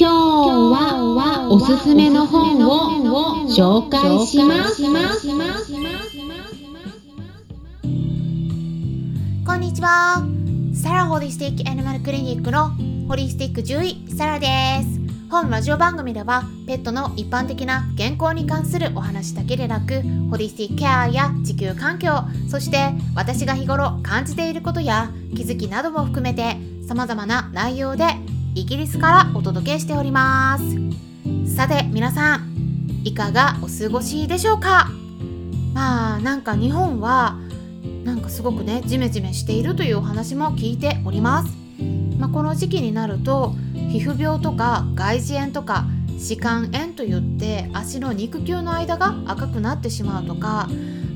今日はおすすめの本を紹介します。こんにちは。サラホリスティックアニマルクリニックのホリスティック獣医サラです。本ラジオ番組ではペットの一般的な健康に関するお話だけでなくホリスティックケアや地球環境そして私が日頃感じていることや気づきなども含めて様々な内容でイギリスからお届けしております。さて皆さんいかがお過ごしでしょうか？まあなんか日本はなんかすごくねジメジメしているというお話も聞いております、まあ、この時期になると皮膚病とか外耳炎とか歯間炎といって足の肉球の間が赤くなってしまうとか、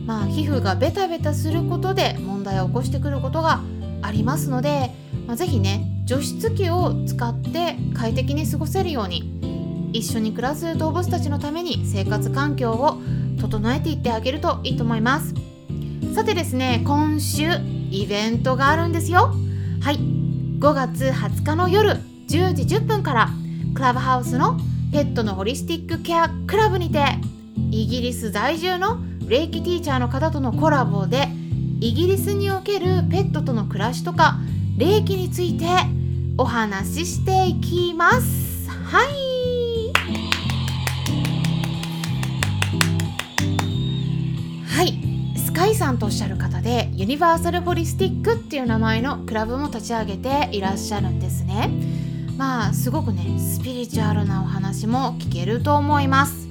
まあ、皮膚がベタベタすることで問題を起こしてくることがありますので、まあ、ぜひね除湿機を使って快適に過ごせるように一緒に暮らす動物たちのために生活環境を整えていってあげるといいと思います。さてですね今週イベントがあるんですよ。はい。5月20日の夜10時10分からクラブハウスのペットのホリスティックケアクラブにてイギリス在住の霊気ティーチャーの方とのコラボでイギリスにおけるペットとの暮らしとか霊気についてお話ししていきます。はい。はいスカイさんとおっしゃる方でユニバーサルホリスティックっていう名前のクラブも立ち上げていらっしゃるんですね。まあすごくねスピリチュアルなお話も聞けると思います。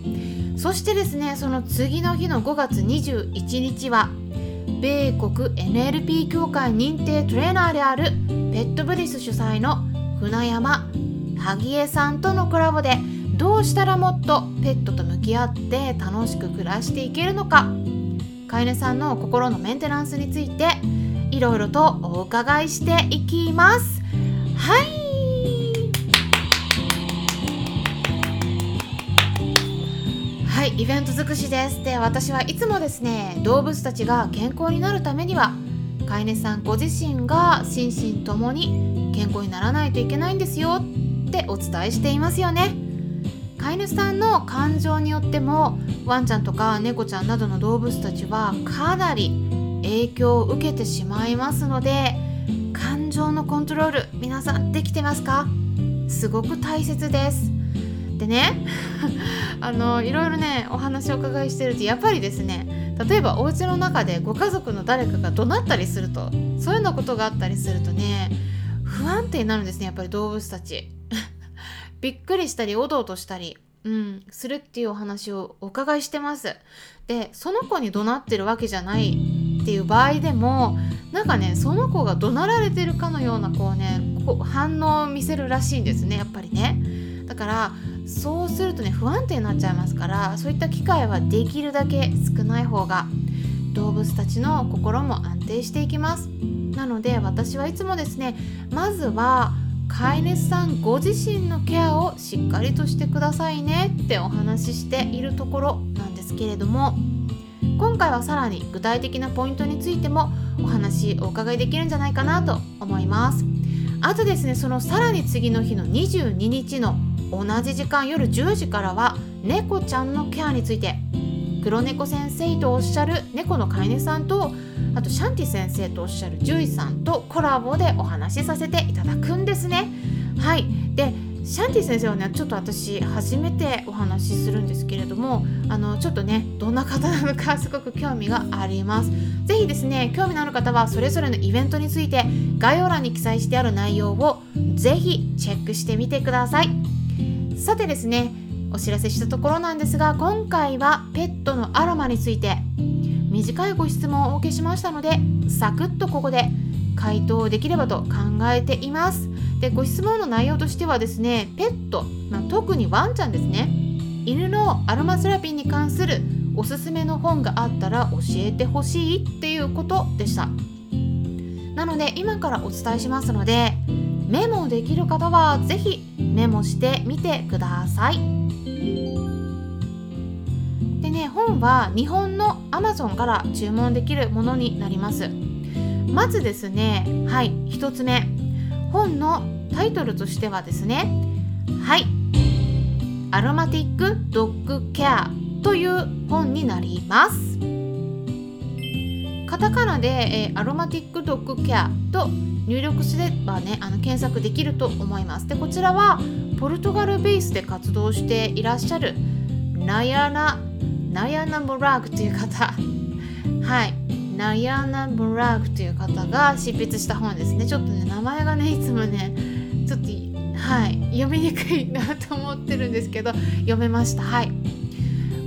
そしてですねその次の日の5月21日は米国 NLP 協会認定トレーナーであるペットブリス主催の船山萩江さんとのコラボでどうしたらもっとペットと向き合って楽しく暮らしていけるのか。飼い主さんの心のメンテナンスについていろいろとお伺いしていきます。はい。いイベント尽くしです。で私はいつもですね動物たちが健康になるためには飼い主さんご自身が心身ともに健康にならないといけないんですよってお伝えしていますよね。飼い主さんの感情によってもワンちゃんとか猫ちゃんなどの動物たちはかなり影響を受けてしまいますので感情のコントロール皆さんできてますか？すごく大切です。でねあのいろいろねお話をお伺いしてるとやっぱりですね例えばお家の中でご家族の誰かが怒鳴ったりするとそういうようなことがあったりするとね不安定になるんですねやっぱり動物たち。びっくりしたりおどおどしたりうん、するっていうお話をお伺いしてます。でその子に怒鳴ってるわけじゃないっていう場合でもなんかねその子が怒鳴られてるかのようなこうねこう反応を見せるらしいんですねやっぱりね。だからそうするとね不安定になっちゃいますからそういった機会はできるだけ少ない方が動物たちの心も安定していきます。なので私はいつもですねまずは飼い主さんご自身のケアをしっかりとしてくださいねってお話ししているところなんですけれども今回はさらに具体的なポイントについてもお話お伺いできるんじゃないかなと思います。あとですねそのさらに次の日の22日の同じ時間夜10時からは猫ちゃんのケアについて。黒猫先生とおっしゃる猫の飼い主さんとあとシャンティ先生とおっしゃる獣医さんとコラボでお話しさせていただくんですね。はい。でシャンティ先生はねちょっと私初めてお話しするんですけれどもあのちょっとねどんな方なのか すごく興味があります。是非ですね興味のある方はそれぞれのイベントについて概要欄に記載してある内容を是非チェックしてみてください。さてですねお知らせしたところなんですが今回はペットのアロマについて短いご質問をお受けしましたのでサクッとここで回答できればと考えています。でご質問の内容としてはですねペット、まあ、特にワンちゃんですね。犬のアロマセラピーに関するおすすめの本があったら教えてほしいっていうことでした。なので今からお伝えしますのでメモできる方は是非メモしてみてください。でね本は日本の Amazon から注文できるものになります。まずですねはい1つ目。本のタイトルとしてはですねはいアロマティックドッグケアという本になります。カタカナで、えー、アロマティックドッグケアと入力すればねあの検索できると思います。でこちらはポルトガルベースで活動していらっしゃるナヤナナヤナ・ブラークという方。はい。ナヤナ・ブラークという方が執筆した本ですね。ちょっとね名前がねいつもねちょっとはい。読みにくいなと思ってるんですけど読めました。はい。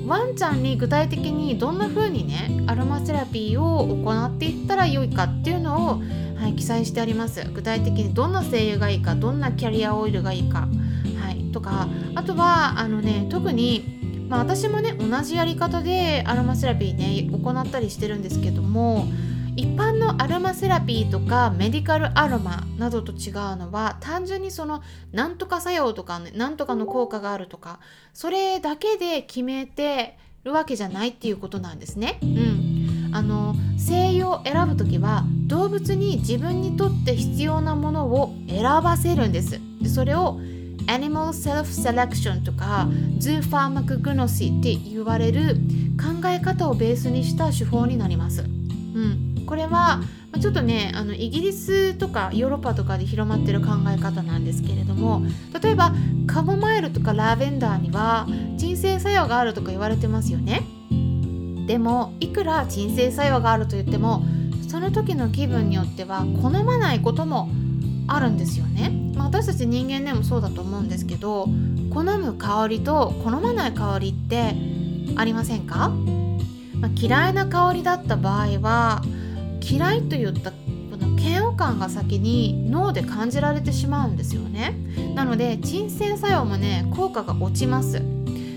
ワンちゃんに具体的にどんな風にねアロマセラピーを行っていったらよいかっていうのを、はい、記載してあります。具体的にどんな精油がいいかどんなキャリアオイルがいいか、はい、とかあとはあのね特に、まあ、私もね同じやり方でアロマセラピーね行ったりしてるんですけども一般のアロマセラピーとかメディカルアロマなどと違うのは単純にそのなんとか作用とか、ね、なんとかの効果があるとかそれだけで決めてるわけじゃないっていうことなんですね。うん、あの精油を選ぶ時は動物に自分にとって必要なものを選ばせるんです。でそれを Animal Self-Selection とか Zoo Pharmacognosy って言われる考え方をベースにした手法になります。うんこれはちょっとねあのイギリスとかヨーロッパとかで広まってる考え方なんですけれども例えばカモマイルとかラベンダーには鎮静作用があるとか言われてますよね。でもいくら鎮静作用があると言ってもその時の気分によっては好まないこともあるんですよね、まあ、私たち人間でもそうだと思うんですけど好む香りと好まない香りってありませんか、まあ、嫌いな香りだった場合は嫌いといったこの嫌悪感が先に脳で感じられてしまうんですよね。なので鎮静作用もね効果が落ちます。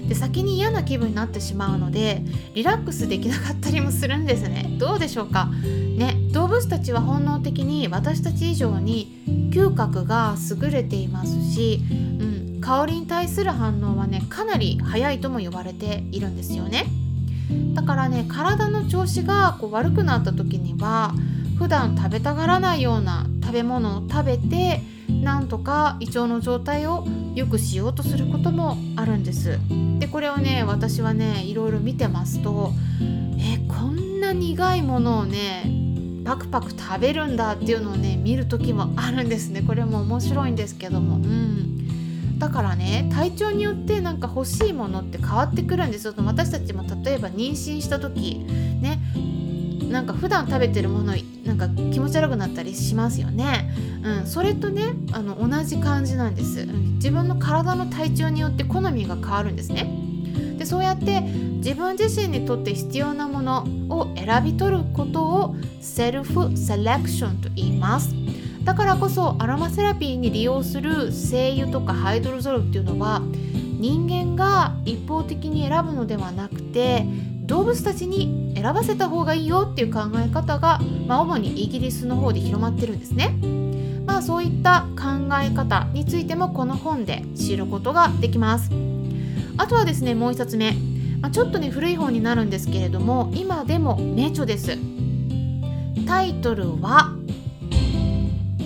で先に嫌な気分になってしまうのでリラックスできなかったりもするんですね。どうでしょうか？ね動物たちは本能的に私たち以上に嗅覚が優れていますし、うん、香りに対する反応はねかなり早いとも呼ばれているんですよね。だからね体の調子がこう悪くなった時には普段食べたがらないような食べ物を食べてなんとか胃腸の状態を良くしようとすることもあるんです。でこれをね私はねいろいろ見てますとえこんな苦いものをねパクパク食べるんだっていうのをね見る時もあるんですね。これも面白いんですけども。うん。だからね体調によってなんか欲しいものって変わってくるんですよ。私たちも例えば妊娠した時ねなんか普段食べてるものなんか気持ち悪くなったりしますよね、うん、それとねあの同じ感じなんです。自分の体の体調によって好みが変わるんですね。でそうやって自分自身にとって必要なものを選び取ることをセルフセレクションと言います。だからこそアロマセラピーに利用する精油とかハイドロゾルっていうのは人間が一方的に選ぶのではなくて動物たちに選ばせた方がいいよっていう考え方が、まあ、主にイギリスの方で広まってるんですね。まあそういった考え方についてもこの本で知ることができます。あとはですねもう一つ目、まあ、ちょっとね古い本になるんですけれども今でも名著です。タイトルは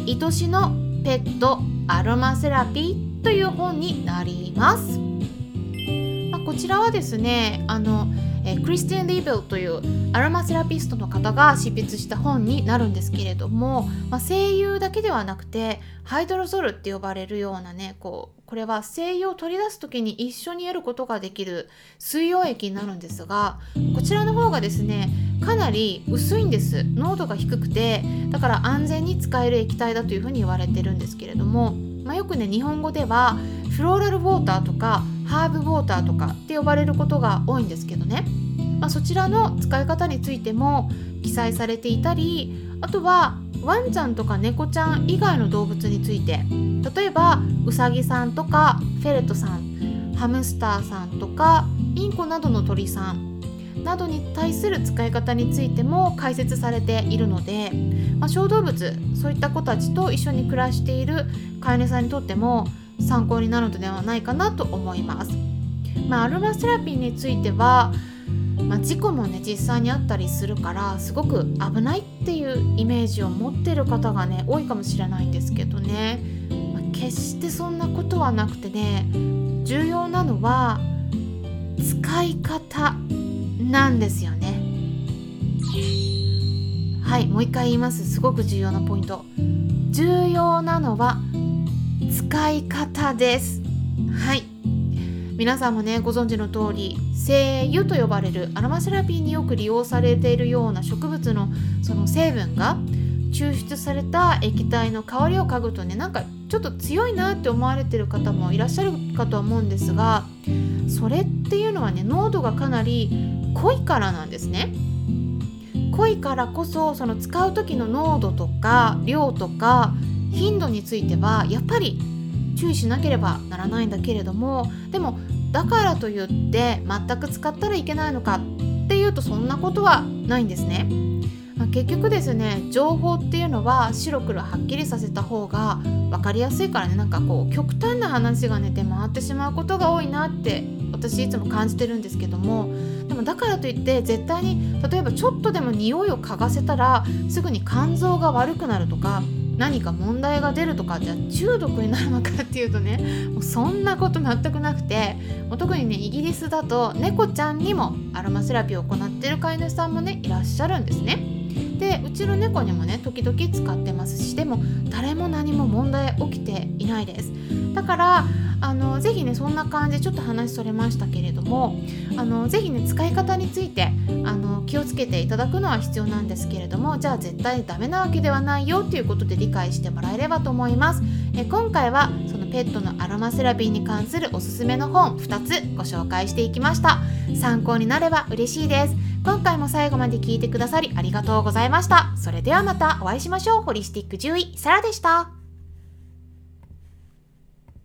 愛しのペットアロマセラピーという本になります。まあ、こちらはですねあのえクリスティン・リーベルというアロマセラピストの方が執筆した本になるんですけれども、まあ、声優だけではなくてハイドロゾルって呼ばれるようなねこうこれは精油を取り出す時に一緒に得ることができる水溶液になるんですがこちらの方がですねかなり薄いんです。濃度が低くてだから安全に使える液体だというふうに言われてるんですけれども、まあ、よくね日本語ではフローラルウォーターとかハーブウォーターとかって呼ばれることが多いんですけどね、まあ、そちらの使い方についても記載されていたりあとはワンちゃんとか猫ちゃん以外の動物について例えばウサギさんとかフェレットさんハムスターさんとかインコなどの鳥さんなどに対する使い方についても解説されているので、まあ、小動物そういった子たちと一緒に暮らしている飼い主さんにとっても参考になるのではないかなと思います。まあ、アロマセラピーについては、まあ、事故もね実際にあったりするからすごく危ないっていうイメージを持ってる方がね多いかもしれないんですけどね、まあ、決してそんなことはなくてね重要なのは使い方なんですよね。はいもう一回言います。すごく重要なポイント。重要なのは使い方です。はい。皆さんもねご存知の通り精油と呼ばれるアロマセラピーによく利用されているような植物のその成分が抽出された液体の香りを嗅ぐとねなんかちょっと強いなって思われてる方もいらっしゃるかと思うんですがそれっていうのはね濃度がかなり濃いからなんですね。濃いからこそその使う時の濃度とか量とか頻度についてはやっぱり注意しなければならないんだけれどもでもだからといって全く使ったらいけないのかっていうとそんなことはないんですね。結局ですね情報っていうのは白黒はっきりさせた方が分かりやすいからねなんかこう極端な話がね出回ってしまうことが多いなって私いつも感じてるんですけどもでもだからといって絶対に例えばちょっとでも匂いを嗅がせたらすぐに肝臓が悪くなるとか何か問題が出るとかじゃ中毒になるのかっていうとねもうそんなこと全くなくてもう特にねイギリスだと猫ちゃんにもアロマセラピーを行ってる飼い主さんもねいらっしゃるんですね。でうちの猫にもね時々使ってますしでも誰も何も問題起きていないです。だからあのぜひねそんな感じちょっと話それましたけれどもあのぜひね使い方についてあの気をつけていただくのは必要なんですけれどもじゃあ絶対ダメなわけではないよっていうことで理解してもらえればと思います。え今回はそのペットのアロマセラピーに関するおすすめの本2つご紹介していきました。参考になれば嬉しいです。今回も最後まで聞いてくださりありがとうございました。それではまたお会いしましょう。ホリスティック獣医サラでした。